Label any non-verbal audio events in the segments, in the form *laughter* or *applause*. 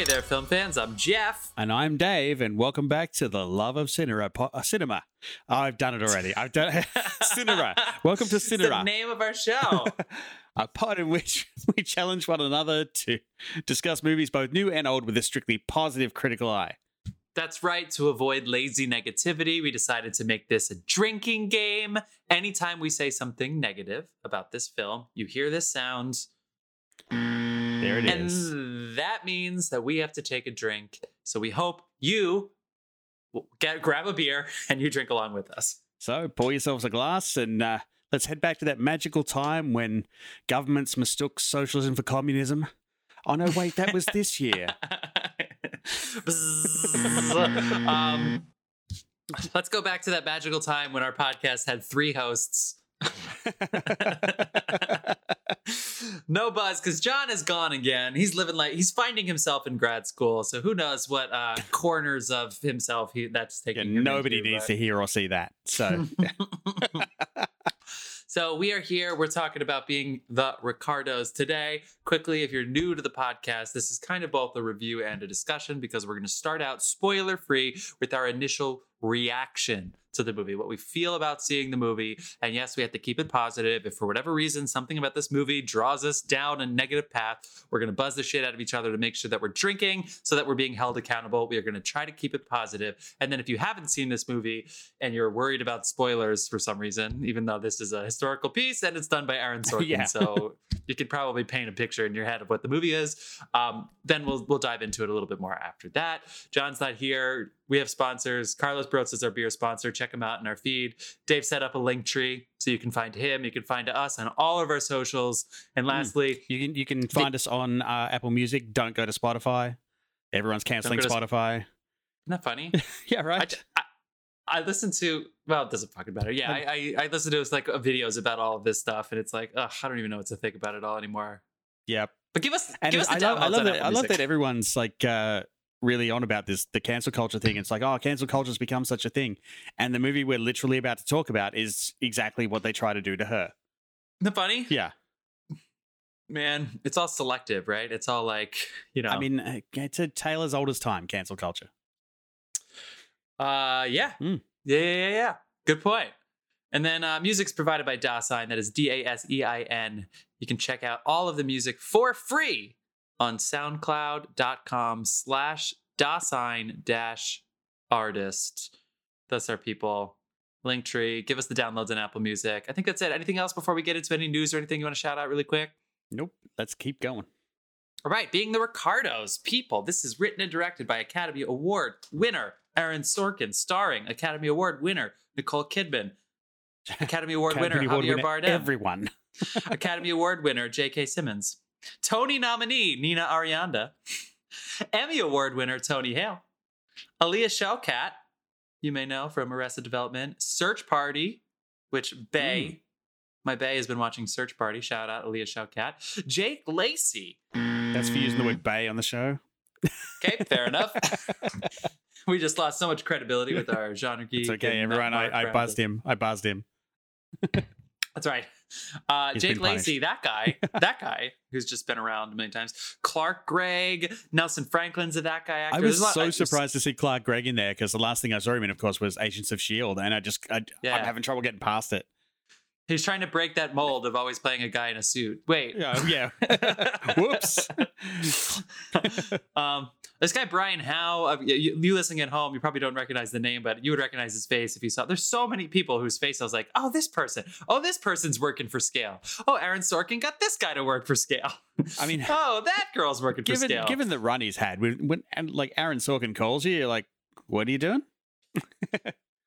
Hey there, film fans. I'm Jeff. And I'm Dave, and welcome back to the Love of Cinema. Po- uh, cinema. Oh, I've done it already. I've done *laughs* Cinema. Welcome to *laughs* It's the name of our *laughs* show. a pod in which we challenge one another to discuss movies both new and old with a strictly positive critical eye. That's right. To avoid lazy negativity, we decided to make this a drinking game. Anytime we say something negative about this film, you hear this sound. There it and is. that means that we have to take a drink. So we hope you get grab a beer *laughs* and you drink along with us. So pour yourselves a glass and uh, let's head back to that magical time when governments mistook socialism for communism. Oh no, wait, that was this year. *laughs* Um, let's go back to that magical time when our podcast had three hosts. *laughs* no buzz because John is gone again. He's living like he's finding himself in grad school. So who knows what uh, *laughs* corners of himself he that's Yeah, taking. him nobody into, needs but- to hear or see that. So *laughs* *laughs* so we are here. We're talking about being the Ricardos today. Quickly, if you're new to the podcast, this is kind of both a review and a discussion because we're going to start out spoiler free with our initial reaction to the movie, what we feel about seeing the movie. And yes, we have to keep it positive. If for whatever reason something about this movie draws us down a negative path, we're going to buzz the shit out of each other to make sure that we're drinking so that we're being held accountable. We are going to try to keep it positive. And then if you haven't seen this movie and you're worried about spoilers for some reason, even though this is a historical piece and it's done by Aaron *laughs* Sorkin, Yeah. so you could probably paint a picture in your head of what the movie is. Um, then we'll we'll dive into it a little bit more after that. John's not here. We have sponsors. Carlos Barrozo is our beer sponsor. Check him out in our feed. Dave set up a link tree so you can find him. You can find us on all of our socials. And lastly, you can you can find us on uh, Apple Music. Don't go to Spotify. Everyone's canceling Spotify. isn't that funny? *laughs* yeah, right. I, I listened to well, it doesn't fucking matter. Yeah, I, I I listened to like videos about all of this stuff, and it's like, ugh, I don't even know what to think about it all anymore. yep. But give us, And give us the I love, I love that. I love that everyone's like uh, really on about this the cancel culture thing. It's like, oh, cancel culture's become such a thing, and the movie we're literally about to talk about is exactly what they try to do to her. Isn't that funny? Yeah, Man, it's all selective, right? It's all like, you know. I mean, uh, it's a tale as old as time. Cancel culture. Uh, yeah. Mm. yeah, yeah, yeah, yeah. Good point. And then uh, music's provided by Dasein. That is D A S E I N. You can check out all of the music for free on SoundCloud.com slash Dasein dash artist. That's our people. Linktree. Give us the downloads on Apple Music. I think that's it. Anything else before we get into any news or anything you want to shout out really quick? Nope. Let's keep going. All right, being the Ricardos, people. This is written and directed by Academy Award winner Aaron Sorkin, starring Academy Award winner Nicole Kidman, *laughs* Academy Award Academy winner Award Javier winner, Bardem, Everyone. *laughs* Academy Award winner J.K. Simmons, Tony nominee Nina Arianda, Emmy Award winner Tony Hale, Alia Shawkat, you may know from Arrested Development, Search Party, which Bay, hmm. my Bay has been watching Search Party. Shout out Alia Shawkat, Jake Lacy. That's for using the word "bay" on the show. Okay, fair enough. *laughs* we just lost so much credibility with our genre geek. It's okay, everyone. I, I buzzed him. I buzzed him. *laughs* That's right. Uh, Jake Lacy, that guy, *laughs* that guy who's just been around a million times. Clark Gregg, Nelson Franklin's a that guy actor. I was lot- so I just- surprised to see Clark Gregg in there because the last thing I saw him in, of course, was Agents of Shield, and I just I, Yeah. I'm having trouble getting past it. He's trying to break that mold of always playing a guy in a suit. Wait. Yeah, yeah. *laughs* Whoops. *laughs* um, this guy Brian Howe, uh, you, you listening at home, you probably don't recognize the name, but you would recognize his face if you saw. There's so many people whose face I was like, oh, this person. Oh, this person's working for Scale. Oh, Aaron Sorkin got this guy to work for Scale. I mean, *laughs* oh, that girl's working for Scale. given the run he's had, when, when and like Aaron Sorkin calls you, you're like, "What are you doing?"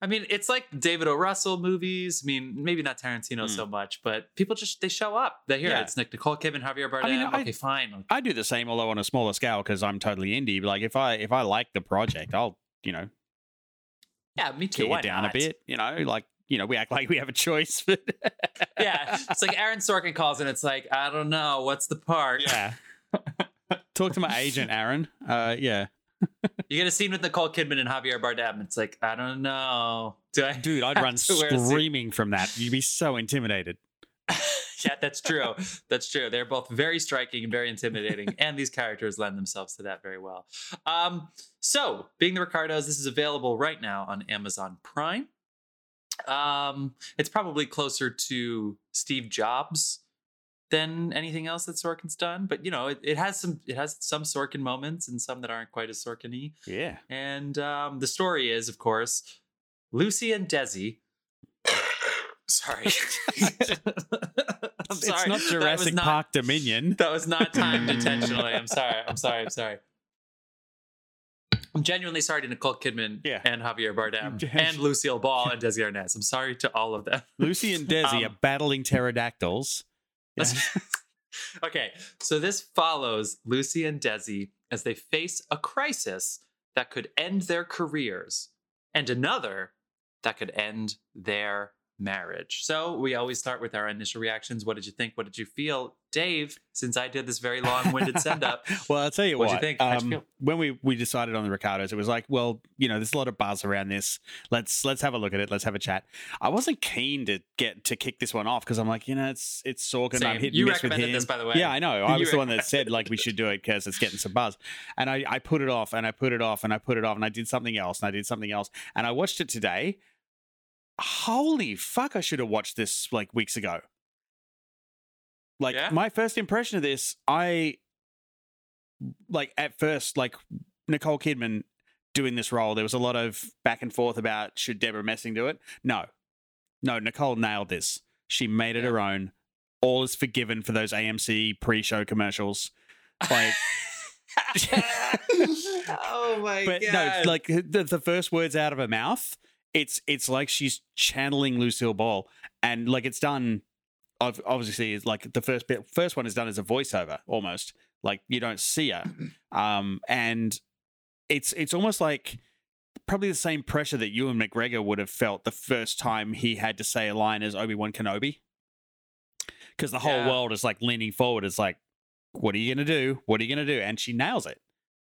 I mean, it's like David O. Russell movies. I mean, maybe not Tarantino so much, but people just they show up. They hear. Yeah. it. It's Nick Nicole Kidman, Javier Bardem. I mean, I- okay, fine. I do the same, although on a smaller scale because I'm totally indie. But like, if I if I like the project, I'll you know Yeah, me too. Why it down not? a bit. You know, like you know, we act like we have a choice, but *laughs* yeah, it's like Aaron Sorkin calls and it's like, I don't know, what's the part? yeah. *laughs* Talk to my agent, Aaron. Uh, yeah, You get a scene with Nicole Kidman and Javier Bardem. It's like, I don't know. Do I? dude, I'd *laughs* run to wear a suit? screaming from that. You'd be so intimidated. *laughs* yeah, that's true. That's true. They're both very striking and very intimidating, *laughs* and these characters lend themselves to that very well. Um, so, being the Ricardos, this is available right now on Amazon Prime. Um, it's probably closer to Steve Jobs than anything else that Sorkin's done, but you know, it, it has some it has some Sorkin moments and some that aren't quite as Sorkin-y. Yeah. And um, the story is, of course, Lucy and Desi. *coughs* sorry. I'm It's not Jurassic not- Park Dominion. That was not timed *laughs* intentionally. I'm sorry. I'm sorry. I'm sorry. I'm genuinely sorry to Nicole Kidman Yeah. and Javier Bardem *laughs* and Lucille Ball and Desi Arnaz. I'm sorry to all of them. Lucy and Desi *laughs* Um, are battling pterodactyls. Yeah. *laughs* okay, so this follows Lucy and Desi as they face a crisis that could end their careers and another that could end their marriage. So we always start with our initial reactions. What did you think? What did you feel? Dave, since I did this very long-winded *laughs* send up, well, I'll tell you What'd you think? How'd you um, when we we decided on the Ricardos, it was like, well, you know, there's a lot of buzz around this. Let's let's have a look at it. Let's have a chat. I wasn't keen to get to kick this one off because I'm like, you know, it's it's Sorkin. Same. I'm hit and You recommended this, by the way. Yeah, I know. *laughs* I was the one that said like we should do it because it's getting some buzz. And I, I put it off and I put it off and I put it off and I did something else and I did something else and I watched it today. Holy fuck! I should have watched this like weeks ago. Like Yeah? my first impression of this, I like at first like Nicole Kidman doing this role. There was a lot of back and forth about should Debra Messing do it. No, no, Nicole nailed this. She made it Yeah. her own. All is forgiven for those AMC pre-show commercials. Like, *laughs* *laughs* oh my God. but no, like the, the first words out of her mouth, it's it's like she's channeling Lucille Ball, and like it's done. ob- Obviously, it's like the first bit. First one is done as a voiceover, almost like you don't see her, *clears throat* um, and it's it's almost like probably the same pressure that Ewan McGregor would have felt the first time he had to say a line as Obi Wan Kenobi, because the whole Yeah. world is like leaning forward. It's like, what are you gonna do? What are you gonna do? And she nails it,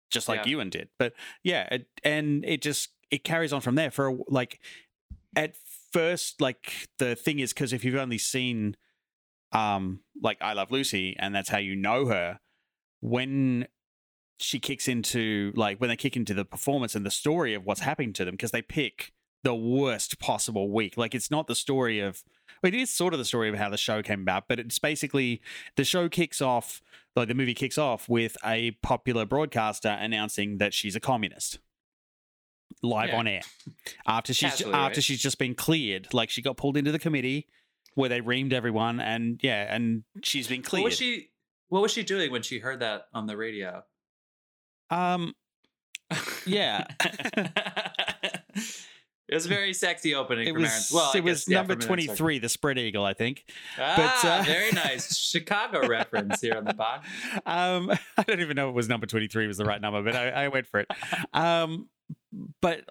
just like Yeah. Ewan did. But yeah, it, and it just it carries on from there for like at first like the thing is because if you've only seen um like I Love Lucy and that's how you know her when she kicks into like when they kick into the performance and the story of what's happening to them because they pick the worst possible week. Like it's not the story of it is sort of the story of how the show came about but it's basically the show kicks off like the movie kicks off with a popular broadcaster announcing that she's a communist live Yeah. on air after she's after right? she's just been cleared like she got pulled into the committee where they reamed everyone and yeah and she's been cleared. What was she? What was she doing when she heard that on the radio? um Yeah. *laughs* it was a very sexy opening it for was. Well, it was yeah, number for 23 the spread eagle i think Ah, uh, very *laughs* nice Chicago reference here on the pod. um *laughs* i don't even know if it was number 23 was the right number but i, I went for it um but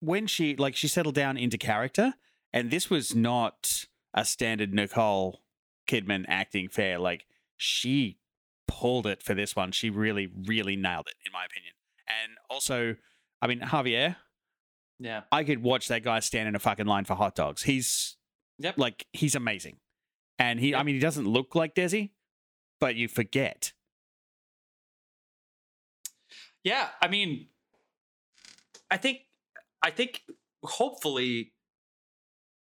when she like she settled down into character and this was not a standard nicole kidman acting fair like she pulled it for this one. She really really nailed it in my opinion. And also i mean javier Yeah. i could watch that guy stand in a fucking line for hot dogs. He's Yep. like he's amazing. And he i mean he doesn't look like desi but you forget. Yeah, I mean, I think, I think, hopefully,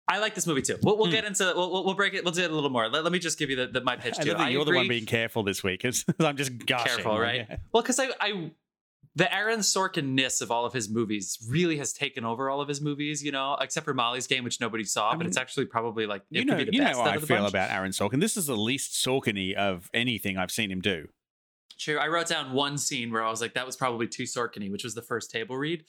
I like this movie too. We'll, we'll Hmm. get into, we'll, we'll break it, we'll do it a little more. Let, let me just give you the, the my *laughs* pitch I too. that I you're the one being careful this week. *laughs* I'm just gushing. careful, right? yeah. Well, because I, I, the Aaron Sorkin-ness of all of his movies really has taken over all of his movies. You know, except for Molly's Game, which nobody saw, I but mean, it's actually probably like You know, you know how I feel bunch. about Aaron Sorkin. This is the least Sorkin-y of anything I've seen him do. True. I wrote down one scene where I was like, that was probably too Sorkin-y, which was the first table read.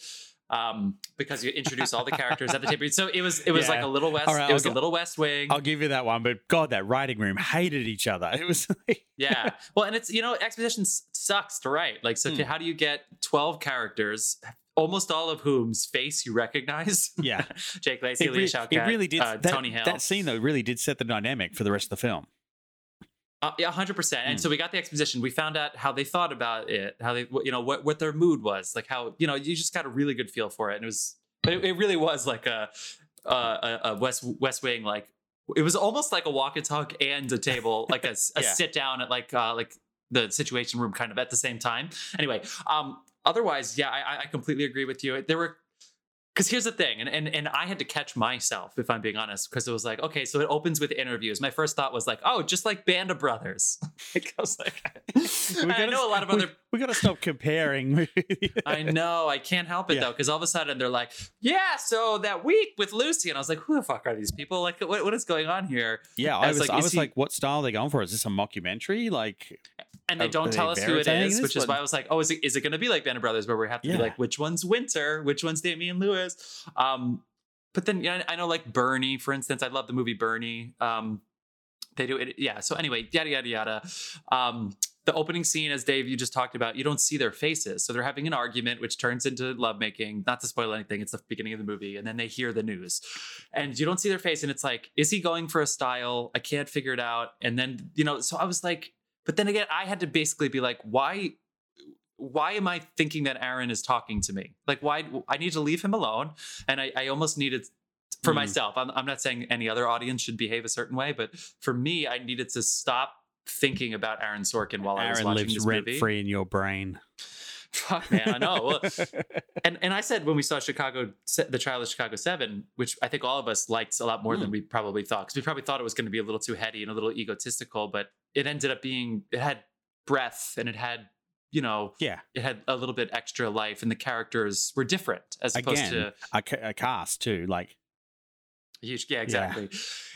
Um, because you introduce all the characters at the table read. So it was it was like a little West right, it was a little West Wing. I'll give you that one, but God, that writing room hated each other. It was *laughs* like, yeah. Well, and it's you know, exposition sucks to write. Like, so Hmm. how do you get 12 characters, almost all of whom's face you recognize? yeah. *laughs* Jake Lacy, Leah it really did. uh, that, Tony Hale. that scene though really did set the dynamic for the rest of the film. Uh, yeah, hundred percent. And Mm. so we got the exposition. We found out how they thought about it, how they, you know, what what their mood was, like how you know, you just got a really good feel for it, and it was, but it, it really was like a, a, a West West Wing like it was almost like a walk and talk and a table, like a, *laughs* a Yeah. sit down at like uh, like the situation room kind of at the same time. Anyway, um, otherwise, yeah, I, I completely agree with you. There were because here's the thing, and, and and I had to catch myself if I'm being honest, because it was like, okay, so it opens with interviews. My first thought was like, oh, just like Band of Brothers. *laughs* like, I was like, *laughs* We I gotta- know a lot of other We, got to stop comparing. *laughs* I know. I can't help it Yeah. though, because all of a sudden they're like, "Yeah, so that week with Lucy," and I was like, "Who the fuck are these people? Like, what, what is going on here?" yeah, I I was was, like, I was he- like, what style are they going for? Is this a mockumentary? Like, And they don't tell they us who it is, which is why I was like, "Oh, is it is it going to be like Band of Brothers, where we have to be like, which one's Winter, which one's Damian Lewis?" Um, but then yeah, I know like Bernie, for instance. I love the movie Bernie. Um, they do it, yeah. So anyway, yada yada yada. Um, the opening scene, as Dave you just talked about, you don't see their faces, so they're having an argument, which turns into lovemaking. Not to spoil anything, it's the beginning of the movie, and then they hear the news, and you don't see their face, and it's like, is he going for a style? I can't figure it out. And then you know, so I was like, but then again, I had to basically be like, why? Why am I thinking that Aaron is talking to me? Like, why? I need to leave him alone, and I, I almost needed for Mm. myself. I'm, I'm not saying any other audience should behave a certain way, but for me, I needed to stop thinking about Aaron Sorkin while I was Aaron watching lives this rent movie. free in your brain. Fuck man, I know. *laughs* And and I said when we saw Chicago, the trial of Chicago Seven, which I think all of us liked a lot more Hmm. than we probably thought, because we probably thought it was going to be a little too heady and a little egotistical, but it ended up being it had breath and it had you know yeah, it had a little bit extra life and the characters were different as opposed Again, to a, ca- a cast too. Like, Huge, yeah, exactly.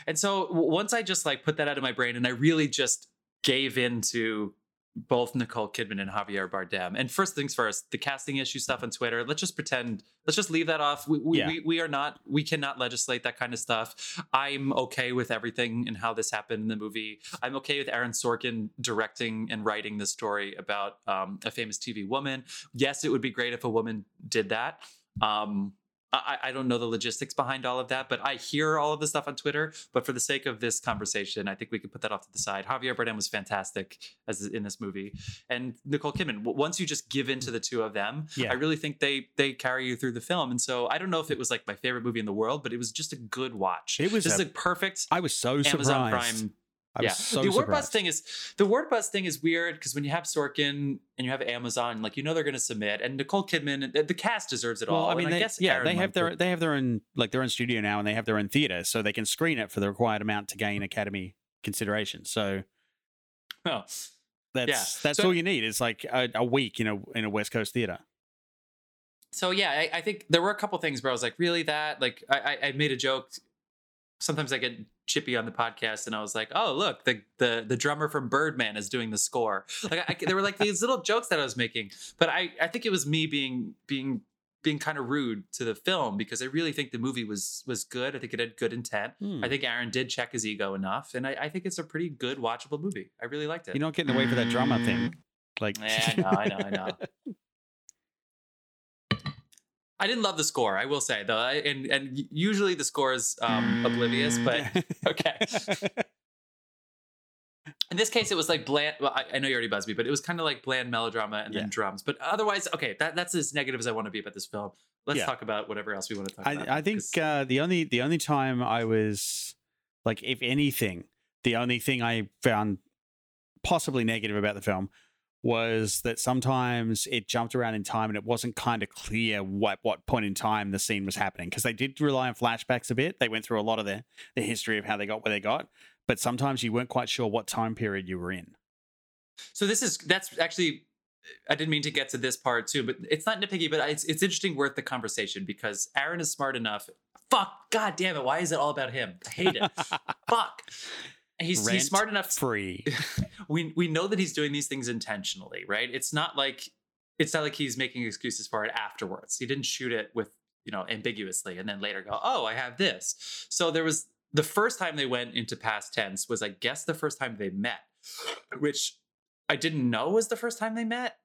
And so once I just like put that out of my brain, and I really just gave in to both Nicole Kidman and Javier Bardem. And first things first, the casting issue stuff on Twitter. Let's just pretend. Let's just leave that off. We we, Yeah. we, we are not. We cannot legislate that kind of stuff. I'm okay with everything and how this happened in the movie. I'm okay with Aaron Sorkin directing and writing the story about um, a famous TV woman. Yes, it would be great if a woman did that. Um, I, I don't know the logistics behind all of that, but I hear all of the stuff on Twitter. But for the sake of this conversation, I think we could put that off to the side. Javier Bardem was fantastic as in this movie, and Nicole Kidman. Once you just give in to the two of them, Yeah. I really think they they carry you through the film. And so I don't know if it was like my favorite movie in the world, but it was just a good watch. It was just a- a perfect I was so Amazon surprised. Prime I was yeah, so the word buzz surprised. thing is the word buzz thing is weird because when you have Sorkin and you have Amazon, like you know they're going to submit, and Nicole Kidman, the, the cast deserves it Well, all. I mean, and they, I guess yeah, Aaron they have their they have their own like their own studio now, and they have their own theater, so they can screen it for the required amount to gain Academy consideration. So Oh. that's Yeah. that's So- all you need. Is like a, a week in a in a West Coast theater. So yeah, I, I think there were a couple things where I was like, really that? Like I, I, I made a joke. Sometimes I get chippy on the podcast, and I was like, oh look, the the the drummer from Birdman is doing the score. Like I, there were like these little jokes that I was making, but I I think it was me being being being kind of rude to the film because I really think the movie was was good. I think it had good intent. Hmm. I think Aaron did check his ego enough, and I, I think it's a pretty good watchable movie. I really liked it. You're not getting away for that drama thing. Like, Yeah, I know, I know, I *laughs* know. I didn't love the score, I will say though, and and usually the score is um, oblivious, but *laughs* okay. In this case, it was like bland. Well, I, I know you already buzzed me, but it was kind of like bland melodrama and Yeah. then drums. But otherwise, okay, that, that's as negative as I want to be about this film. Let's Yeah. talk about whatever else we want to talk about. I, think uh, the only the only time I was like, if anything, the only thing I found possibly negative about the film was that sometimes it jumped around in time and it wasn't kind of clear what what point in time the scene was happening because they did rely on flashbacks a bit. They went through a lot of the the history of how they got where they got, but sometimes you weren't quite sure what time period you were in. So this is that's actually I didn't mean to get to this part too, but it's not nitpicky, but it's it's interesting worth the conversation because Aaron is smart enough. Fuck, god damn it, why is it all about him? I hate it. *laughs* Fuck. He's, he's smart enough. Free. *laughs* we we know that he's doing these things intentionally, right? It's not like it's not like he's making excuses for it afterwards. He didn't shoot it with, you know, ambiguously and then later go, "Oh, I have this." So there was the first time they went into past tense was I guess the first time they met, which I didn't know was the first time they met.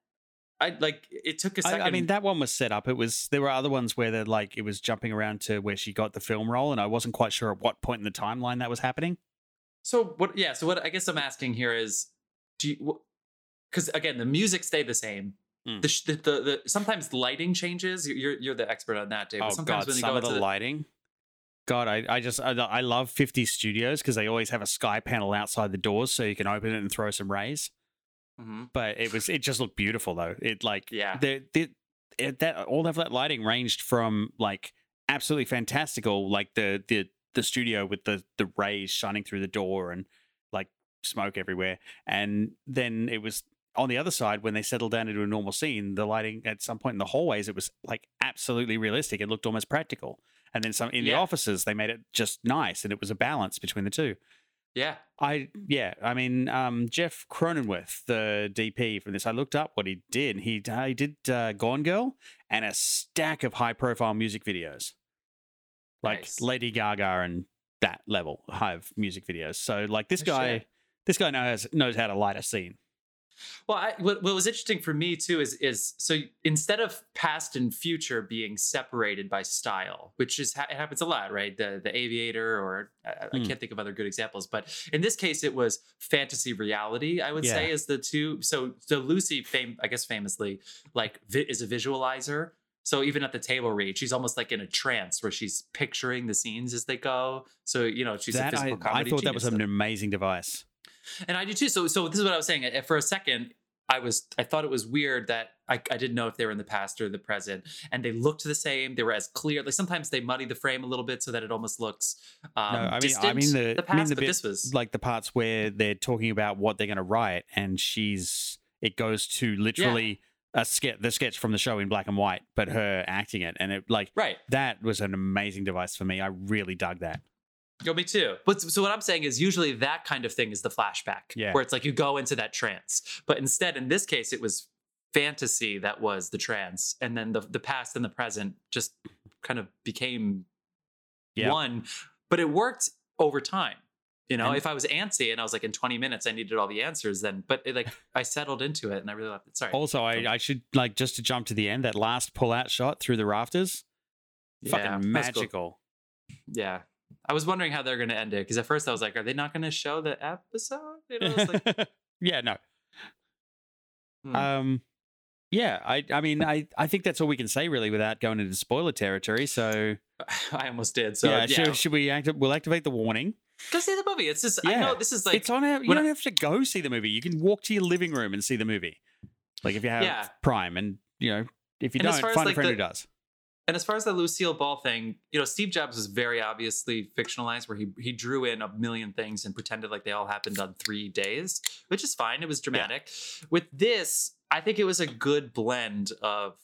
I like it took a second. I, I mean, that one was set up. It was there were other ones where they're like it was jumping around to where she got the film role, and I wasn't quite sure at what point in the timeline that was happening. So what? Yeah. So what I guess I'm asking here is, do you? Because again, the music stayed the same. Mm. The, the, the the sometimes lighting changes. You're you're the expert on that, Dave. but oh sometimes god, when you some go of the into lighting. God, I, I just I, I love 50 studios because they always have a sky panel outside the doors so you can open it and throw some rays. hmm But it was it just looked beautiful though. It like Yeah. the, the it, that all of that lighting ranged from like absolutely fantastical, like the the the studio with the the rays shining through the door and like smoke everywhere, and then it was on the other side when they settled down into a normal scene. The lighting at some point in the hallways, it was like absolutely realistic. It looked almost practical. And then some in the Yeah. offices, they made it just nice, and it was a balance between the two. Yeah. I yeah, I mean um, Jeff Cronenweth, the DP from this. I looked up what he did. He uh, he did uh, Gone Girl and a stack of high profile music videos, like Nice. Lady Gaga and that level high of music videos. So like this guy, shit. this guy knows knows how to light a scene. Well, I, what, what was interesting for me too is is so instead of past and future being separated by style, which is it happens a lot, right? The the Aviator, or I, I Hmm. can't think of other good examples, but in this case, it was fantasy reality. I would say is the two. So so Lucy, fame I guess famously, like vi- is a visualizer. So even at the table read, she's almost like in a trance where she's picturing the scenes as they go. So you know she's a that I, physical I comedy. thought that was an amazing device. And I do too. So, so this is what I was saying. For a second, I was, I thought it was weird that I, I didn't know if they were in the past or the present, and they looked the same. They were as clear. Like sometimes they muddy the frame a little bit so that it almost looks. Um, No, I mean- I mean the- the I mean past, the but bit- this was Like the parts where they're talking about what they're going to write, and she's it goes to literally a sketch, the sketch from the show in black and white, but her acting it, and it like right. that was an amazing device for me. I really dug that. Yo, me too. But so what I'm saying is usually that kind of thing is the flashback, Yeah. where it's like you go into that trance. But instead, in this case, it was fantasy that was the trance, and then the the past and the present just kind of became Yeah. one. But it worked over time. You know, And- if I was antsy and I was like in 20 minutes, I needed all the answers, then but it, like I settled into it and I really loved it. Sorry. Also, I, I should like just to jump to the end. That last pull out shot through the rafters, Yeah, fucking was cool. magical. Yeah. I was wondering how they're going to end it because at first I was like, are they not going to show the episode? You know, like, *laughs* yeah, no. hmm. Um, yeah, I, I mean, I, I think that's all we can say really without going into spoiler territory. So, *sighs* I almost did. So yeah, yeah, Should, should we act? We'll activate the warning. Go see the movie. It's just I know this is like it's on. Our, you don't have to go see the movie. You can walk to your living room and see the movie. Like if you have Yeah. Prime, and you know, if you and don't, find a like, friend the- who does. And as far as the Lucille Ball thing, you know, Steve Jobs was very obviously fictionalized, where he he drew in a million things and pretended like they all happened on three days, which is fine. It was dramatic. With this, I think it was a good blend of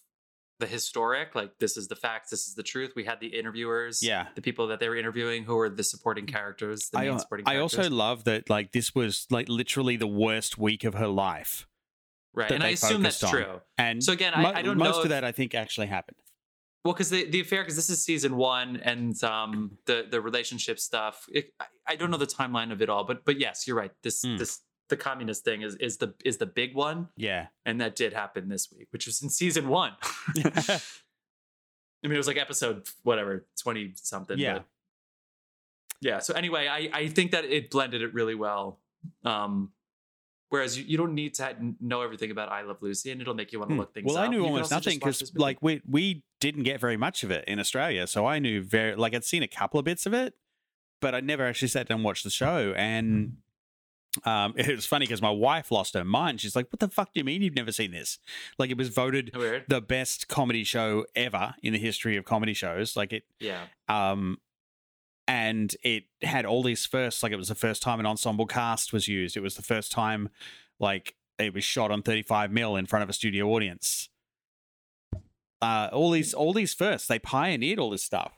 the historic, like this is the facts, this is the truth. We had the interviewers, Yeah. the people that they were interviewing who were the supporting characters, the I, main supporting I characters. also love that like this was like literally the worst week of her life, right, and I assume that's on. true. and So again, I- I don't most know of if- that I think actually happened. Well, because the, the affair, because this is season one, and um, the the relationship stuff. It, I, I don't know the timeline of it all, but but yes, you're right. This Mm. this the communist thing is is the is the big one, Yeah, and that did happen this week, which was in season one. *laughs* I mean, it was like episode whatever twenty something. Yeah. yeah. So anyway, I I think that it blended it really well. Um, whereas you, you don't need to know everything about I Love Lucy, and it'll make you want to Hmm. look things well, up. I knew You almost nothing because like we we didn't get very much of it in Australia, so I knew very like I'd seen a couple of bits of it, but I never actually sat down and watched the show. And um, it was funny because my wife lost her mind. She's like, "What the fuck do you mean you've never seen this?" Like it was voted weird. the best comedy show ever in the history of comedy shows. Like it, Yeah. um, and it had all these firsts. Like it was the first time an ensemble cast was used. It was the first time, like it was shot on 35 mil in front of a studio audience. Uh, all these, all these firsts, they pioneered all this stuff.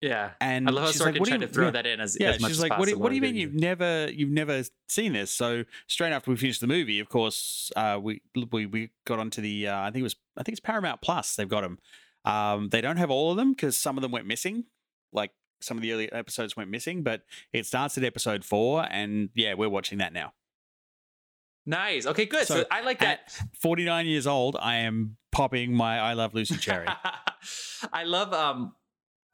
Yeah. And I love how she's Sorkin like, what do tried you, to throw yeah, that in as, yeah, as much she's as like, what do, possible. what do you mean you've never, you've never seen this? So straight after we finished the movie, of course, uh, we we we got onto the, uh, I think it was, I think it's Paramount Plus. They've got them. Um, they don't have all of them because some of them went missing. Like some of the early episodes went missing, but it starts at episode four, and yeah, we're watching that now. Nice. Okay, good. So, So I like that. 49 years old, I am popping my I Love Lucy cherry. *laughs* I love um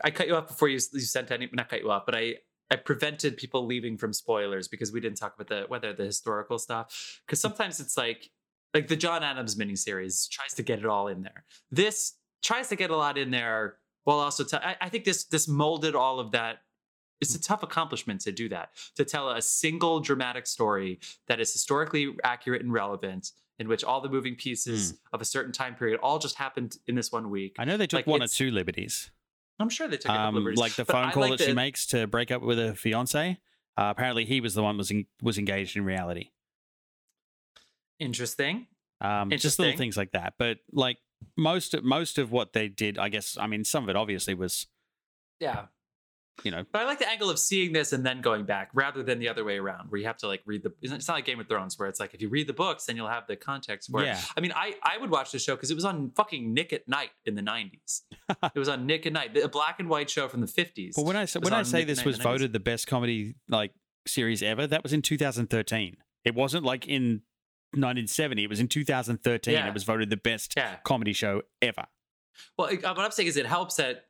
I cut you off before you you sent any not cut you off, but I I prevented people leaving from spoilers because we didn't talk about the whether the historical stuff. Because sometimes it's like like the John Adams miniseries tries to get it all in there. This tries to get a lot in there while also t- I, I think this this molded all of that. It's a mm. tough accomplishment to do that to tell a single dramatic story that is historically accurate and relevant, in which all the moving pieces mm. of a certain time period all just happened in this one week. I know they took Like, one or two liberties. I'm sure they took a couple Um, of like the *laughs* phone call like that she makes to break up with her fiance. Uh, apparently, he was the one was en- was engaged in reality. Interesting. Um, just little things like that. But like most most of what they did, I guess. I mean, some of it obviously was Yeah. You know But I like the angle of seeing this and then going back rather than the other way around, where you have to like read the. It's not like Game of Thrones, where it's like if you read the books, then you'll have the context for Yeah. it. I mean, I I would watch the show because it was on fucking Nick at Night in the '90s. *laughs* it was on Nick at Night, a black and white show from the '50s. But when I say when I say Nick this was the voted the best comedy like series ever, that was in 2013. It wasn't like in 1970. It was in 2013. Yeah. It was voted the best Yeah. comedy show ever. Well, uh, what I'm saying is it helps that.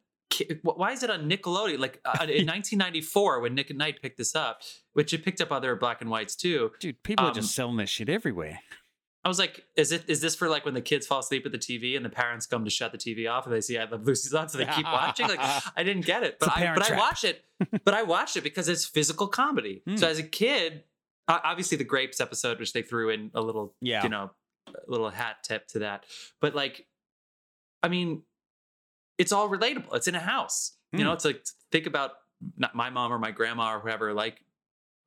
Why is it on Nickelodeon? Like uh, in *laughs* 1994, when Nick at Night picked this up, which it picked up other black and whites too. Dude, people are Um, just selling this shit everywhere. I was like, is it is this for like when the kids fall asleep at the TV and the parents come to shut the TV off and they see I Love Lucy's on, so they keep *laughs* watching? Like, I didn't get it, but I but I trap. watched it. *laughs* But I watched it because it's physical comedy. Hmm. So as a kid, obviously the grapes episode, which they threw in a little, Yeah. you know, a little hat tip to that. But like, I mean, it's all relatable. It's in a house. You Hmm. know, it's like think about not my mom or my grandma or whoever, like,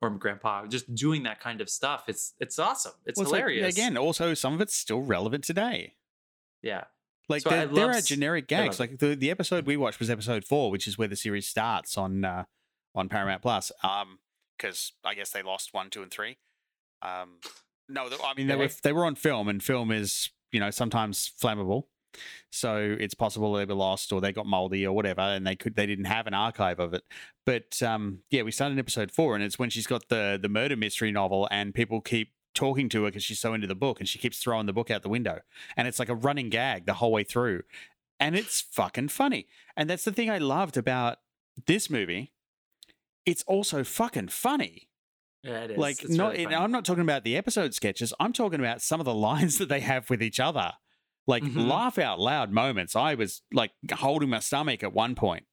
or my grandpa, just doing that kind of stuff. It's it's awesome. It's Well, it's like, hilarious. again, also some of it's still relevant today. yeah. Like So there, there are generic gags. Like the, the episode we watched was episode four, which is where the series starts on uh, on Paramount Plus. Um, because I guess they lost one, two, and three. Um, no, I mean they were they were on film, and film is you know sometimes flammable, so it's possible they were lost or they got moldy or whatever, and they could they didn't have an archive of it. But um, yeah, we started in episode four, and it's when she's got the the murder mystery novel, and people keep talking to her because she's so into the book, and she keeps throwing the book out the window, and it's like a running gag the whole way through, and it's fucking funny. And that's the thing I loved about this movie. It's also fucking funny. Yeah, it is. Like, It's not, really funny. I'm not talking about the episode sketches. I'm talking about some of the *laughs* lines that they have with each other, like Mhm. laugh out loud moments. I was like holding my stomach at one point.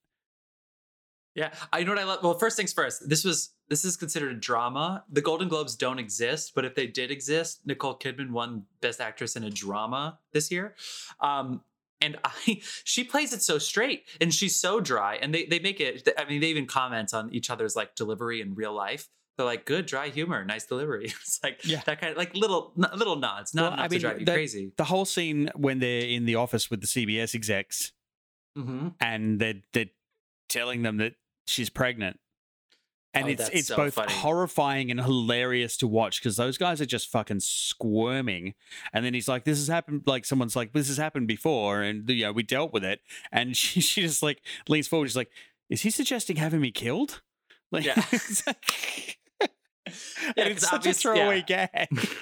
Yeah, I you know what I love. Well, first things first. This was this is considered a drama. The Golden Globes don't exist, but if they did exist, Nicole Kidman won Best Actress in a Drama this year. Um, and *laughs* I, she plays it so straight, and she's so dry. And they they make it. I mean, they even comment on each other's like delivery in real life. They're like, good dry humor, nice delivery. *laughs* It's like Yeah. that kind of like little little nods, not Well, enough I mean, to drive you that- crazy. The whole scene when they're in the office with the CBS execs hmm and they're they're telling them that she's pregnant. And Oh, it's it's so both funny. horrifying and hilarious to watch because those guys are just fucking squirming. And then he's like, "This has happened." Like someone's like, "This has happened before," and you know we dealt with it. And *laughs* she she just like leans forward. She's like, "Is he suggesting having me killed?" Like, Yeah. *laughs* like- *laughs* Yeah, it's such a throwaway yeah. gag. *laughs*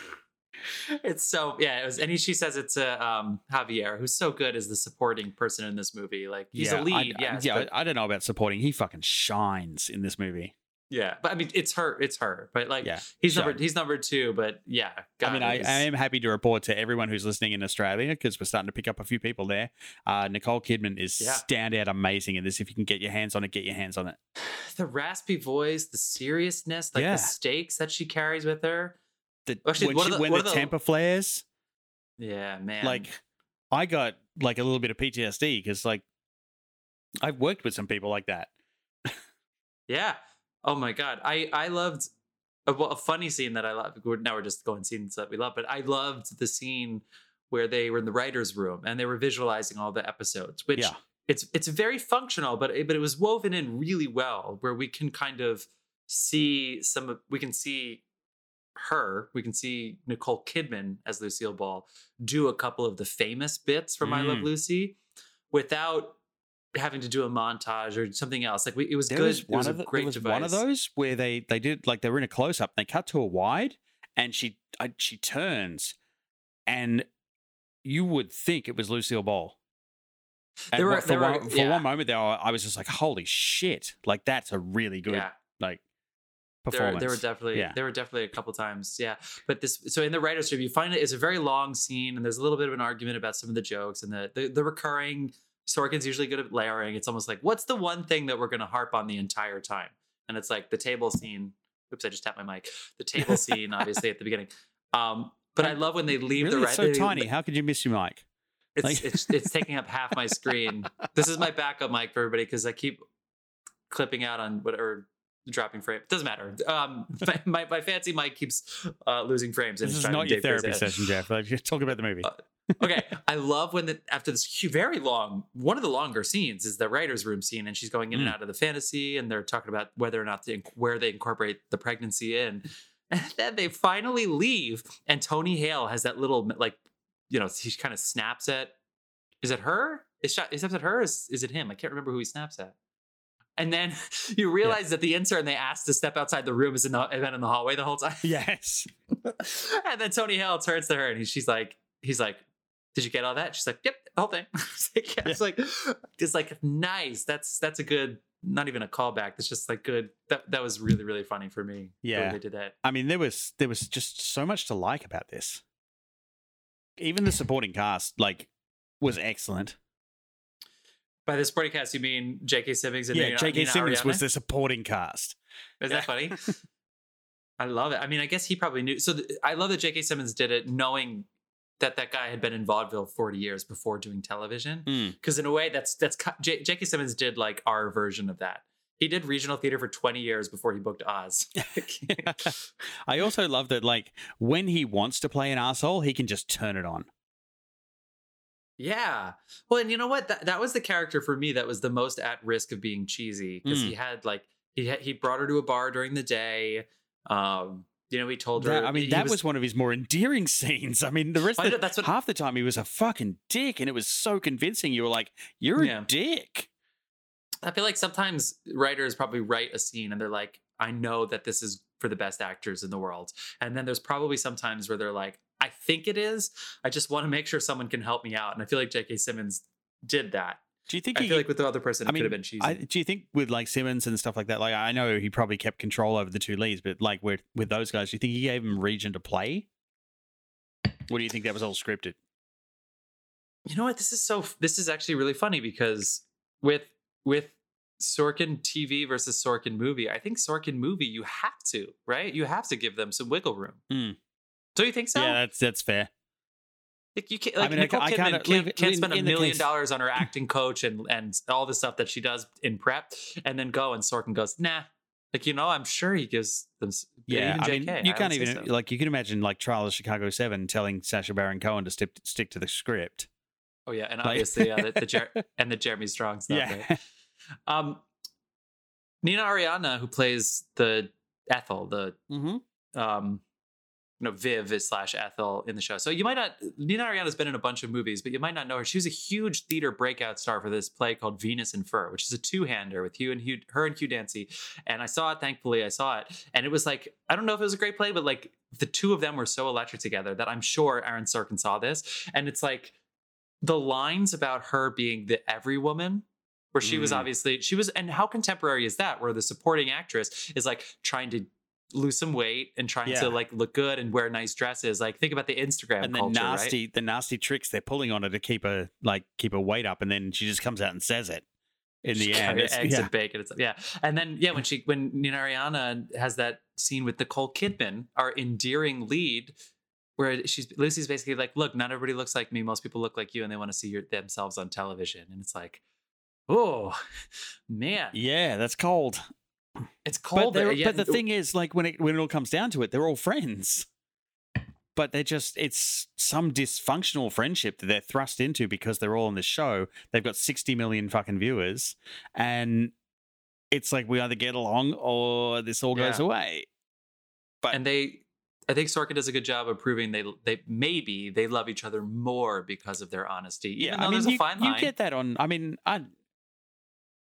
*laughs* it's so yeah it was and he, she says it's uh, um javier who's so good as the supporting person in this movie like he's a lead I, yes yeah. but, I don't know about supporting. He fucking shines in this movie. Yeah but i mean it's her it's her but like Yeah, he's number he's number two but yeah I mean, I, I am happy to report to everyone who's listening in Australia because we're starting to pick up a few people there. Uh, Nicole Kidman is Yeah. standout amazing in this. If you can get your hands on it, get your hands on it. *sighs* the raspy voice the seriousness like Yeah. the stakes that she carries with her The, Actually, when she- the- when the the- temper flares, yeah man like I got like a little bit of PTSD because like I've worked with some people like that. *laughs* Yeah. Oh my god. I I loved a, well, a funny scene that I love. Now we're just going scenes that we love, but I loved the scene where they were in the writers' room and they were visualizing all the episodes, which Yeah. it's it's very functional, but it, but it was woven in really well, where we can kind of see some of we can see her, we can see Nicole Kidman as Lucille Ball do a couple of the famous bits from I Love Mm. Lucy without having to do a montage or something else. Like we, it was There good. was it one was a of the, great there was device. one of those where they they did like they were in a close up. They cut to a wide, and she I, she turns, and you would think it was Lucille Ball. And There were- for, there were- one, for yeah. one moment there, I was just like, "Holy shit!" Like that's a really good Yeah. like There, performance. there were definitely Yeah. there were definitely a couple times, yeah. But this so in the writers' room, you find it is a very long scene, and there's a little bit of an argument about some of the jokes and the the, the recurring Sorkin's usually good at layering. It's almost like, what's the one thing that we're going to harp on the entire time? And it's like the table scene. Oops, I just tapped my mic. The table *laughs* scene, obviously at the beginning. Um, but I love when they leave really, the it's so they- tiny. How could you miss your mic? It's, Like- it's it's taking up half my screen. This is my *laughs* backup mic for everybody because I keep clipping out on whatever dropping frame. Doesn't matter. Um, my, my, my fancy mic keeps uh, losing frames. And This it's is not your therapy session, Jeff. Like, *laughs* talk about the movie. Uh, okay, I love when the, after this very long, one of the longer scenes is the writer's room scene, and she's going in and Mm. out of the fantasy, and they're talking about whether or not they, where they incorporate the pregnancy in, *laughs* and then they finally leave, and Tony Hale has that little like, you know, he kind of snaps at, is it her? Is shot? Is it her? Or is, is it him? I can't remember who he snaps at. And then *laughs* you realize that the intern they asked to step outside the room is in the, been in the hallway the whole time. yes. *laughs* and then Tony Hale turns to her and he, she's like, he's like, did you get all that? She's like, yep, the whole thing. *laughs* It's like, yeah, it's like, it's like nice. That's that's a good, not even a callback. It's just like good. That that was really really funny for me. Yeah. they did that. I mean, there was there was just so much to like about this. Even the supporting cast, like, was excellent. By the supporting cast, you mean J.K. Simmons and yeah, Nina, J.K. Nina Simmons was the supporting cast. Is that funny? *laughs* I love it. I mean, I guess he probably knew. So th- I love that J.K. Simmons did it, knowing that that guy had been in vaudeville 40 years before doing television. Mm. Because in a way, that's that's J- J.K. Simmons did like our version of that. He did regional theater for 20 years before he booked Oz. *laughs* *laughs* I also love that, like, when he wants to play an asshole, he can just turn it on. yeah. Well, and you know what? That that was the character for me that was the most at risk of being cheesy because Mm. he had like he had, he brought her to a bar during the day. Um, you know, he told her. That- I mean, that was, one of his more endearing *laughs* scenes. I mean, the rest of the, that's what- half the time he was a fucking dick, and it was so convincing. You were like, "You're Yeah. a dick." I feel like sometimes writers probably write a scene and they're like, I know that this is for the best actors in the world. And then there's probably sometimes where they're like, I think it is. I just want to make sure someone can help me out. And I feel like J.K. Simmons did that. Do you think I he? feel like with the other person, it I mean, could have been cheesy. I, do you think with like Simmons and stuff like that? Like, I know he probably kept control over the two leads, but like with with those guys, do you think he gave them region to play? What do you think that was all scripted? you know what? This is so. This is actually really funny because with with Sorkin TV versus Sorkin movie, I think Sorkin movie you have to right. You have to give them some wiggle room. Hmm. Do you think so? yeah, that's that's fair. Like you can't, I like mean, Nicole I Kidman can't, it- can't spend a million dollars on her *laughs* acting coach and and all the stuff that she does in prep, and then go and Sorkin goes, nah. Like you know, I'm sure he gives them. Yeah, even I mean, you I can't even so. like you can imagine like Trial of Chicago Seven telling Sacha Baron Cohen to stick stick to the script. Oh yeah, and like- obviously uh, the, the Jer- *laughs* and the Jeremy Strong stuff. yeah, Right? Um, Nina Arianda, who plays the Ethel, the mm-hmm. um, you know, Viv is slash Ethel in the show. So you might not, Nina Arianda's been in a bunch of movies, but you might not know her. She was a huge theater breakout star for this play called Venus in Fur, which is a two hander with Hugh and Hugh, her and Hugh Dancy. And I saw it, thankfully, I saw it. And it was like, I don't know if it was a great play, but like the two of them were so electric together that I'm sure Aaron Sorkin saw this. And it's like the lines about her being the every woman where she was Mm. obviously she was and how contemporary is that where the supporting actress is like trying to lose some weight and trying Yeah. to like look good and wear nice dresses like think about the instagram and the culture nasty the nasty tricks they're pulling on her to keep her like keep her weight up, and then she just comes out and says it in the *laughs* end. It's- eggs yeah. and bacon it's, yeah and then yeah when she when nina arianda has that scene with nicole kidman our endearing lead where she's lucy's basically like look not everybody looks like me most people look like you and they want to see your, themselves on television and it's like oh *laughs* man yeah, that's cold. It's But, cold they're- Yeah, but the thing is, like when it when it all comes down to it, they're all friends. But they're just it's some dysfunctional friendship that they're thrust into because they're all on the show. They've got sixty million fucking viewers, and it's like we either get along or this all goes Yeah. away. But and they I think Sorkin does a good job of proving they they maybe they love each other more because of their honesty. yeah, I mean, there's you, a fine you get that on. I mean, I,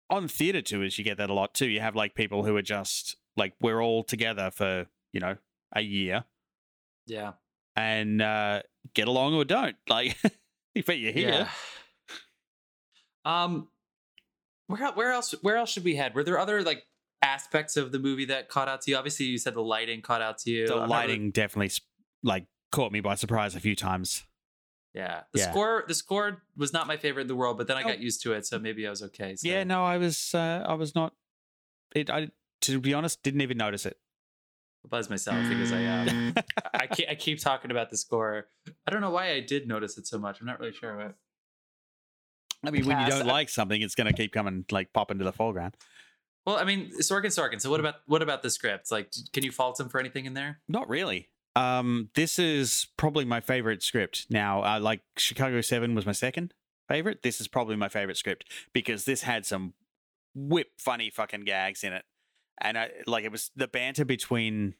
on theater tours, you get that a lot too. You have like people who are just like we're all together for you know a year yeah, and uh, get along or don't. *laughs* Like, but you're here. yeah. Um, where where else where else should we head? Were there other like aspects of the movie that caught out to you? Obviously, you said the lighting caught out to you. The I'm not really- lighting definitely like caught me by surprise a few times. Yeah. The Yeah. score the score was not my favorite in the world, but then I Oh. got used to it, so maybe I was okay. So. Yeah, no, I was uh, I was not. It I to be honest didn't even notice it. I buzz myself because I um *laughs* I keep, I keep talking about the score. I don't know why I did notice it so much. I'm not really sure what. I mean, when you don't like something, it's going to keep coming like pop into the foreground. Well, I mean, Sorkin, Sorkin. So what about what about the script? Like, can you fault him for anything in there? Not really. Um, this is probably my favorite script. Now, uh, like Chicago Seven was my second favorite. This is probably my favorite script because this had some whip funny fucking gags in it, and I like it was the banter between,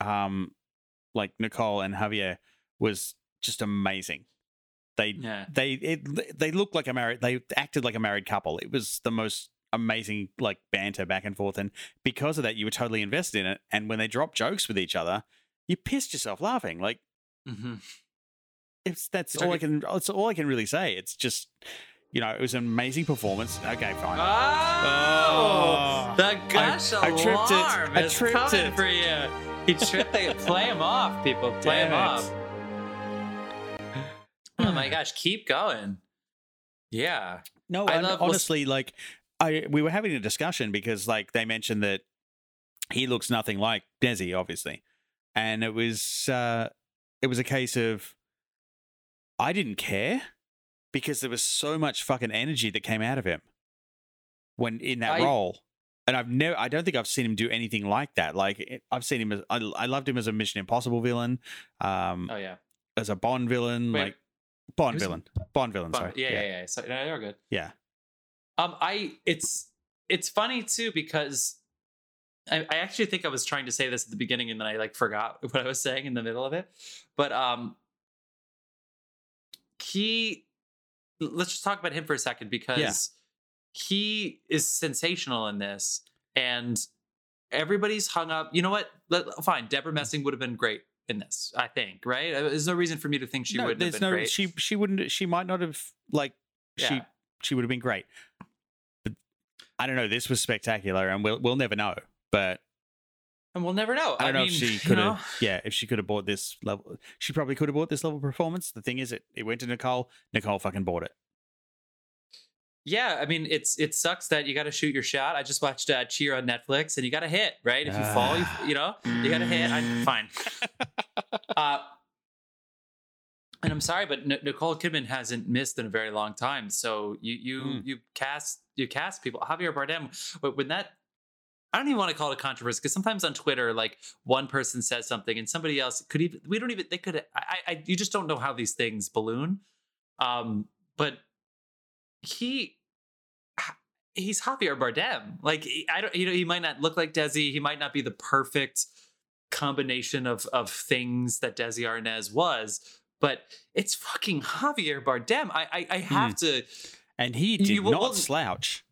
um, like Nicole and Javier was just amazing. They Yeah. they it, they looked like a married they acted like a married couple it was the most amazing like banter back and forth and because of that you were totally invested in it and when they dropped jokes with each other you pissed yourself laughing like Mm-hmm. it's that's all i can it's all i can really say it's just you know it was an amazing performance okay fine Oh, the gush I tripped it. alarm I is tripped coming it. for you. He tripped it. *laughs* Play him off, people. Play him Damn it. off. Oh my *sighs* gosh, keep going. Yeah. No, I I love- honestly like I we were having a discussion because like they mentioned that he looks nothing like Desi, obviously. And it was uh it was a case of I didn't care because there was so much fucking energy that came out of him when in that I- role. And I've never I don't think I've seen him do anything like that. Like it- I've seen him as I, I loved him as a Mission Impossible villain, um Oh yeah. as a Bond villain, Wait, like Bond he was in- villain. Bond villain, Fun. sorry. Yeah, yeah, yeah. So, no, they're good. Yeah. Um, I it's it's funny too because I, I actually think I was trying to say this at the beginning and then I like forgot *laughs* what I was saying in the middle of it. But um, he let's just talk about him for a second because he is sensational in this and everybody's hung up. You know what? Let, fine, Debra Messing would have been great in this. I think. Right? Uh, There's no reason for me to think she no, wouldn't have there's been no great. she she wouldn't she might not have like she Yeah. she would have been great but i don't know this was spectacular and we'll we'll never know but and we'll never know. i don't know mean, if she could know? have yeah if she could have bought this level she probably could have bought this level of performance the thing is it it went to nicole nicole fucking bought it Yeah, I mean, it's it sucks that you got to shoot your shot. I just watched uh, Cheer on Netflix, and you got to hit right. If you fall, you, Ah. you know, you got to hit. I'm fine. *laughs* uh, and I'm sorry, but N- Nicole Kidman hasn't missed in a very long time. So you you Mm. you cast you cast people. Javier Bardem. But when that, I don't even want to call it a controversy because sometimes on Twitter, like one person says something and somebody else could even we don't even they could I, I you just don't know how these things balloon. Um, but he he's Javier Bardem. Like I don't, you know, he might not look like Desi. He might not be the perfect combination of of things that Desi Arnaz was, but it's fucking Javier Bardem. I I, I have to. and he did will- not will- slouch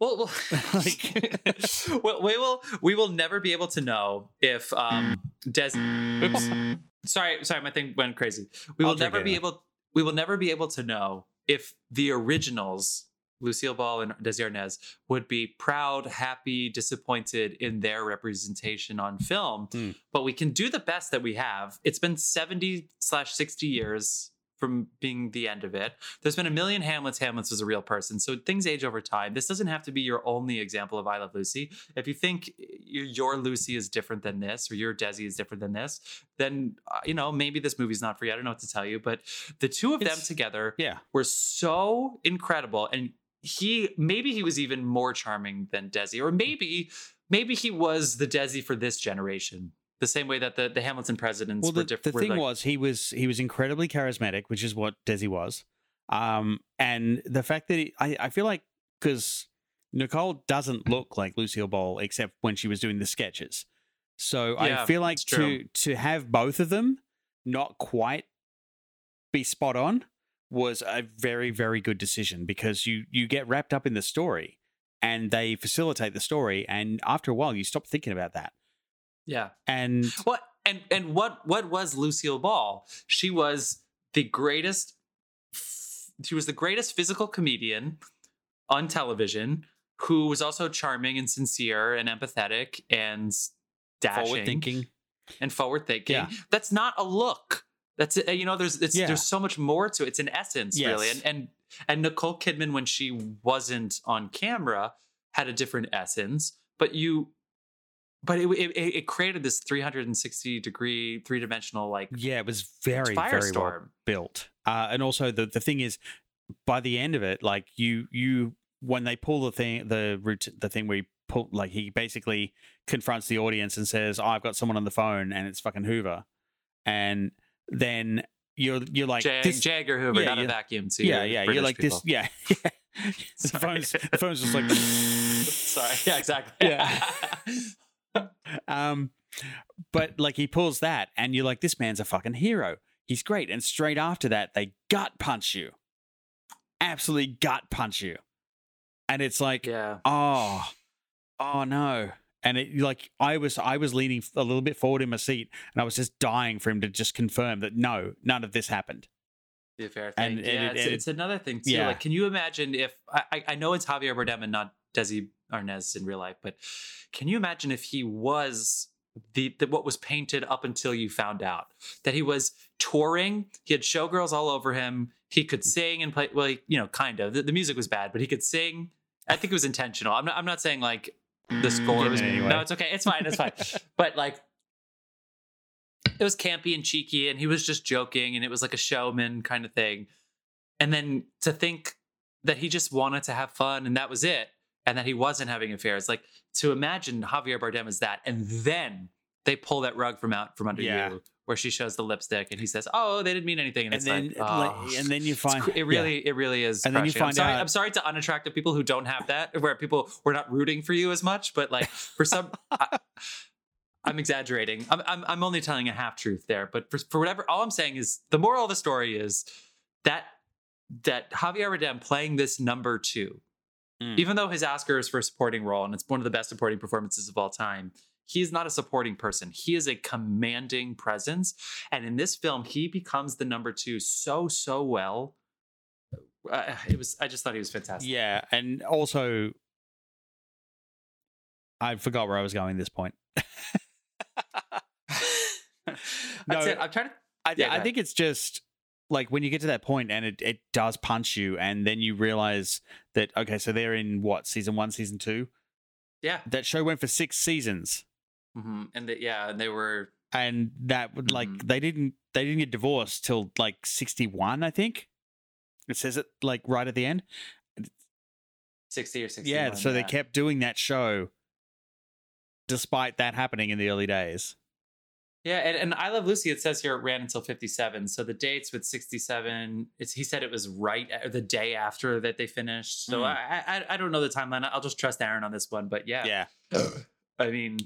Well, well, *laughs* Like- *laughs* well, we will we will never be able to know if um Desi. Oops. Sorry, sorry, my thing went crazy. We will never be able we will never be able to know if the originals Lucille Ball and Desi Arnaz would be proud, happy, disappointed in their representation on film. Hmm. But we can do the best that we have. It's been 70 slash 60 years from being the end of it. There's been a million Hamlets. Hamlets was a real person. So things age over time. This doesn't have to be your only example of I Love Lucy. If you think your, your Lucy is different than this, or your Desi is different than this, then, uh, you know, maybe this movie's not for you. I don't know what to tell you. But the two of them together yeah were so incredible. And he, maybe he was even more charming than Desi, or maybe, maybe he was the Desi for this generation. The same way that the, the Hamilton presidents well were the, different. the thing was he was he was incredibly charismatic which is what desi was. Um and the fact that he, i i feel like because nicole doesn't look like lucille ball except when she was doing the sketches. So Yeah, i feel like to to have both of them not quite be spot on was a very very good decision because you you get wrapped up in the story and they facilitate the story and after a while you stop thinking about that yeah. and What and and what what was Lucille Ball? She was the greatest. She was the greatest physical comedian on television, who was also charming and sincere and empathetic and dashing forward thinking and forward thinking. Yeah. That's not a look. That's it. You know, there's it's, Yeah. there's so much more to it. It's an essence, really. And and and Nicole Kidman, when she wasn't on camera, had a different essence. But you, but it it, it created this 360 degree, three dimensional like Yeah, it was very very well built. Uh, and also the the thing is, by the end of it, like you you when they pull the thing the route the thing where he pull like he basically confronts the audience and says, oh, "I've got someone on the phone and it's fucking Hoover," and then you're you're like Jag, this, J. Edgar Hoover, yeah, not a vacuum. To yeah yeah British you're like people. this yeah *laughs* yeah. the *laughs* phone's the phone's just like *laughs* Sorry. Yeah, exactly. Yeah. *laughs* um but like he pulls that and you're like this man's a fucking hero he's great and straight after that they gut punch you absolutely gut punch you and it's like yeah. oh oh no and it like i was i was leaning a little bit forward in my seat and i was just dying for him to just confirm that no none of this happened The affair And- thing. and yeah, it- it's, and it's another thing too. Yeah. Like, can you imagine if I, I I know it's Javier Bardem and not Desi Arnaz in real life, but can you imagine if he was the, the what was painted up until you found out that he was touring? He had showgirls all over him. He could mm. sing and play. Well, he, you know, kind of. The, the music was bad, but he could sing. I think it was intentional. I'm not. I'm not saying like the mm, score was. anyway. No, it's okay. It's fine. It's fine. *laughs* but like it was campy and cheeky and he was just joking and it was like a showman kind of thing and then to think that he just wanted to have fun and that was it and that he wasn't having affairs like to imagine javier bardem as that and then they pull that rug from out from under Yeah. you where she shows the lipstick and he says oh they didn't mean anything and, and it's then like, oh. and then you find it yeah. really, it really is. And then you crushing. I'm find sorry, out- I'm sorry to unattractive people who don't have that, where people we're not rooting for you as much. But like for some, *laughs* I, I'm exaggerating. I'm, I'm I'm only telling a half truth there. But for for whatever, all I'm saying is the moral of the story is that that Javier Bardem playing this number two, Mm. even though his Oscar is for a supporting role and it's one of the best supporting performances of all time. He is not a supporting person. He is a commanding presence. And in this film, he becomes the number two so, so well. Uh, it was, I just thought he was fantastic. Yeah, and also, I forgot where I was going at this point. *laughs* *laughs* That's No, it. I'm trying to, I, Yeah, I think it's just like when you get to that point and it, it does punch you, and then you realize that, okay, so they're in what, season one, season two? yeah. That show went for six seasons. hmm And the, yeah, and they were, And that would like Mhm. they didn't they didn't get divorced till like sixty one, I think. It says it like right at the end. 60 or 60. yeah, so they kept doing that show despite that happening in the early days. Yeah, and, and I Love Lucy, it says here it ran until 57. So the dates with 67, it's, he said it was right the day after that they finished. So Mm. I, I I don't know the timeline. I'll just trust Aaron on this one. But yeah, Yeah. *clears throat* I mean,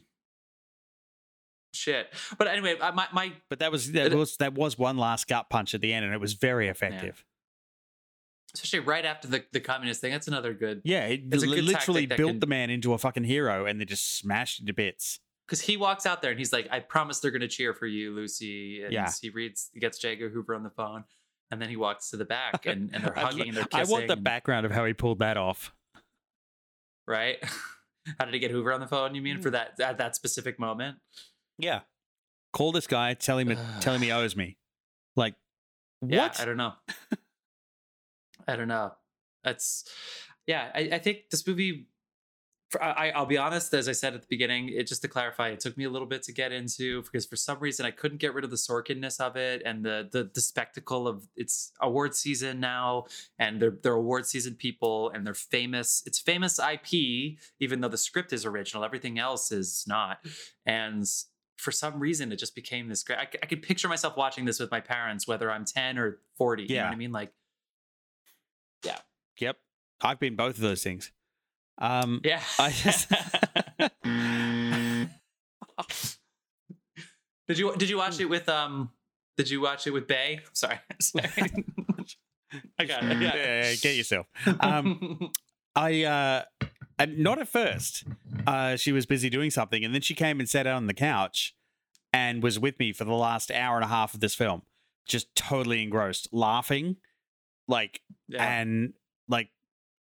shit. But anyway, I- my, my But that was that It- was that was one last gut punch at the end, and it was very effective. especially right after the, the communist thing, that's another good Yeah, it It's a good literally built can- the man into a fucking hero, and they just smashed into bits. Because he walks out there and he's like, I promise they're gonna cheer for you, Lucy. And Yeah. he reads, he gets J. Edgar Hoover on the phone, and then he walks to the back and, and they're *laughs* hugging and they're I want the background of how he pulled that off. right? *laughs* How did he get Hoover on the phone? You mean for that at that specific moment? Yeah, call this guy, tell him, it, tell him he *sighs* owes me. Like, Yeah, what? I don't know. *laughs* I don't know. That's yeah. I, I think this movie. For, I, I'll be honest, as I said at the beginning, it just to clarify, it took me a little bit to get into because for some reason I couldn't get rid of the Sorkinness of it and the the the spectacle of it's award season now and they're they're award season people and they're famous. It's famous IP, even though the script is original. Everything else is not. And for some reason, it just became this great. I, I could picture myself watching this with my parents, whether I'm 10 or 40. You know Yeah. what I mean? Like, yeah. Yep, I've been both of those things. Um, yeah. I just- *laughs* did you did you watch it with um did you watch it with Bay? *laughs* Sorry. *laughs* Sorry. I got it. Yeah. yeah, get yourself. Um, I uh and not at first. Uh she was busy doing something and then she came and sat down on the couch and was with me for the last hour and a half of this film. Just totally engrossed, laughing like yeah. and like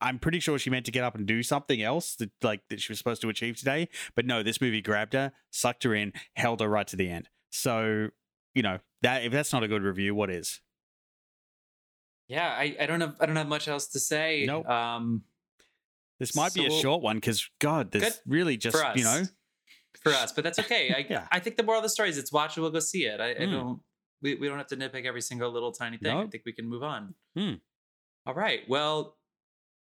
I'm pretty sure she meant to get up and do something else that like that she was supposed to achieve today, but no, this movie grabbed her, sucked her in, held her right to the end. So you know that if that's not a good review, what is? Yeah, I, I don't have I don't have much else to say. Nope. Um, This might be a short one because God, there's really just you know for us, but that's okay. I *laughs* Yeah. I think the moral of the story is it's watch. It, we'll go see it. I, I Mm. don't. We, we don't have to nitpick every single little tiny thing. I think we can move on. Mm. All right. Well,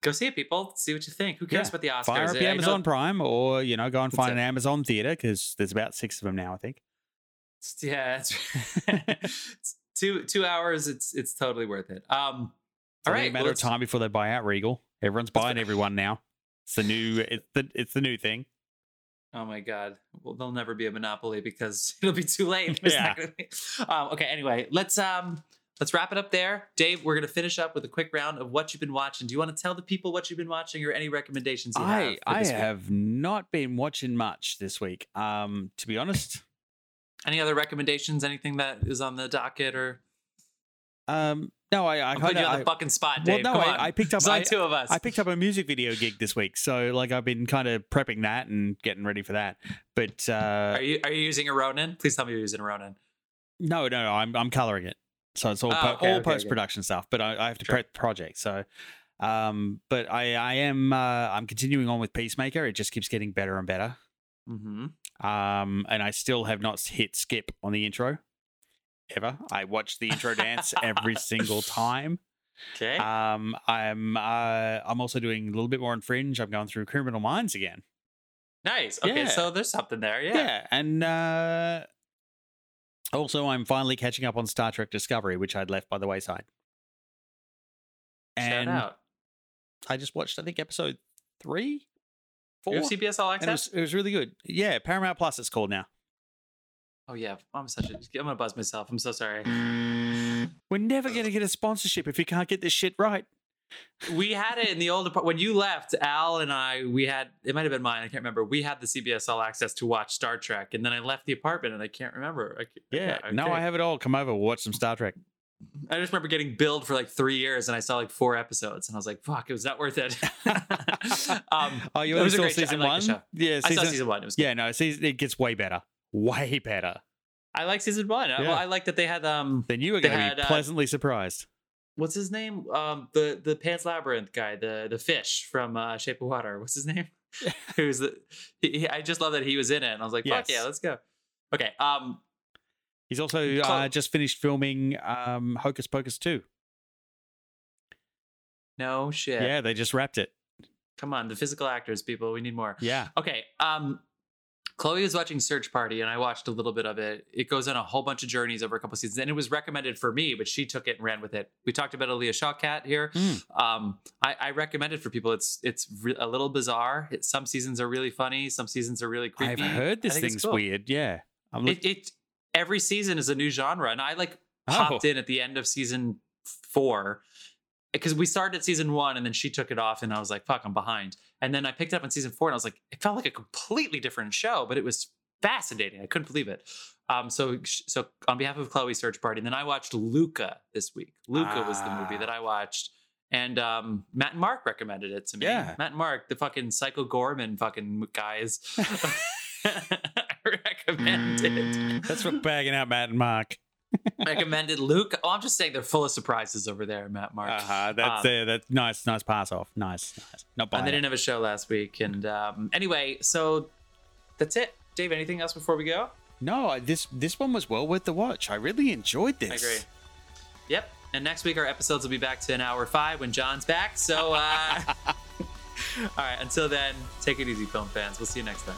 go see it, people. See what you think. Who cares Yeah. about the Oscars? fire up the Amazon Prime or you know go and find an Amazon theater because there's about six of them now. I think. Yeah, *laughs* *laughs* it's, two two hours. It's it's totally worth it. Um, It's all right. a matter well, of time before they buy out Regal. Everyone's buying everyone now. It's the new. It's the it's the new thing. Oh my god. Well, there'll never be a monopoly because *laughs* it'll be too late. There's be- Um, okay. Anyway, let's um let's wrap it up there. Dave, we're gonna finish up with a quick round of what you've been watching. Do you want to tell the people what you've been watching or any recommendations you have? I for I have not been watching much this week. Um, to be honest. Any other recommendations? Anything that is on the docket or? Um, no, I I kind you on the fucking spot, well, Dave. no, Come I. I picked up only I, two of us. I picked up a music video gig this week, so like I've been kind of prepping that and getting ready for that. But uh, are you are you using a Ronin? Please tell me you're using a Ronin. No, no, no, I'm I'm coloring it, so it's all Oh, po- okay, all okay, okay. post production stuff. But I, I have to Sure. prep the project, so. Um, but I I am uh, I'm continuing on with Peacemaker. It just keeps getting better and better. Mm-hmm. Um, and I still have not hit skip on the intro ever. I watch the intro dance every single *laughs* time. Okay. Um, I'm uh, I'm also doing a little bit more on Fringe. I'm going through Criminal Minds again. nice. Okay, yeah. so there's something there. Yeah. and uh, also I'm finally catching up on Star Trek Discovery, which I'd left by the wayside. Shout out. I just watched, I think, episode three, four. You have CBS All and it Access? was, it was really good. Yeah, Paramount Plus it's called now. Oh yeah, I'm such a. I'm gonna buzz myself. I'm so sorry. We're never going to get a sponsorship if you can't get this shit right. We had it in the old when you left. Al and I, we had it might have been mine. I can't remember. We had the CBS All Access to watch Star Trek, and then I left the apartment and I can't remember. I, Yeah, no, okay. I have it all. Come over, watch some Star Trek. I just remember getting billed for like three years, and I saw like four episodes, and I was like, "Fuck, it was not worth it." *laughs* *laughs* um, oh, you only saw. I season one? Yeah, I season, saw season one. It was good. yeah, no, season, it gets way better. Way better. I like season one. Yeah. Well, I like that they had um, Then you going to had, be uh, pleasantly surprised. What's his name? Um, the the Pan's Labyrinth guy, the the fish from uh, Shape of Water. What's his name? *laughs* *laughs* Who's the? He, I just love that he was in it, and I was like, "Fuck Yes. yeah, let's go." Okay. Um, He's also uh, just finished filming um, Hocus Pocus 2. no shit. Yeah, they just wrapped it. Come on, the physical actors, people. We need more. Yeah. Okay. Um, Chloe was watching Search Party, and I watched a little bit of it. It goes on a whole bunch of journeys over a couple seasons, and it was recommended for me, but she took it and ran with it. We talked about Alia Shawkat here. Mm. Um, I, I recommend it for people. It's it's re- a little bizarre. It, some seasons are really funny. Some seasons are really creepy. I've heard this thing's cool. weird. Yeah. I'm look- It, it every season is a new genre, and I like Oh. popped in at the end of season four because we started at season one, and then she took it off, and I was like, "Fuck, I'm behind." And then I picked it up in season four, and I was like, it felt like a completely different show, but it was fascinating. I couldn't believe it. Um, so so on behalf of Chloe Search Party, and then I watched Luca this week. Luca was the movie Ah. that I watched. And um, Matt and Mark recommended it to me. Yeah. Matt and Mark, the fucking Psycho Goreman fucking guys, *laughs* *laughs* I recommend it. That's for bagging out Matt and Mark. Recommended Luke. Oh, I'm just saying they're full of surprises over there, Matt Mark. Uh-huh. That's Um, uh, that's nice, nice pass off. Nice, nice. Not bad. and they didn't have a show last week. And um, anyway, so that's it. Dave, anything else before we go? No, this this one was well worth the watch. I really enjoyed this. I agree. Yep. And next week our episodes will be back to an hour five when John's back. So, uh, *laughs* all right. Until then, take it easy, film fans. We'll see you next time.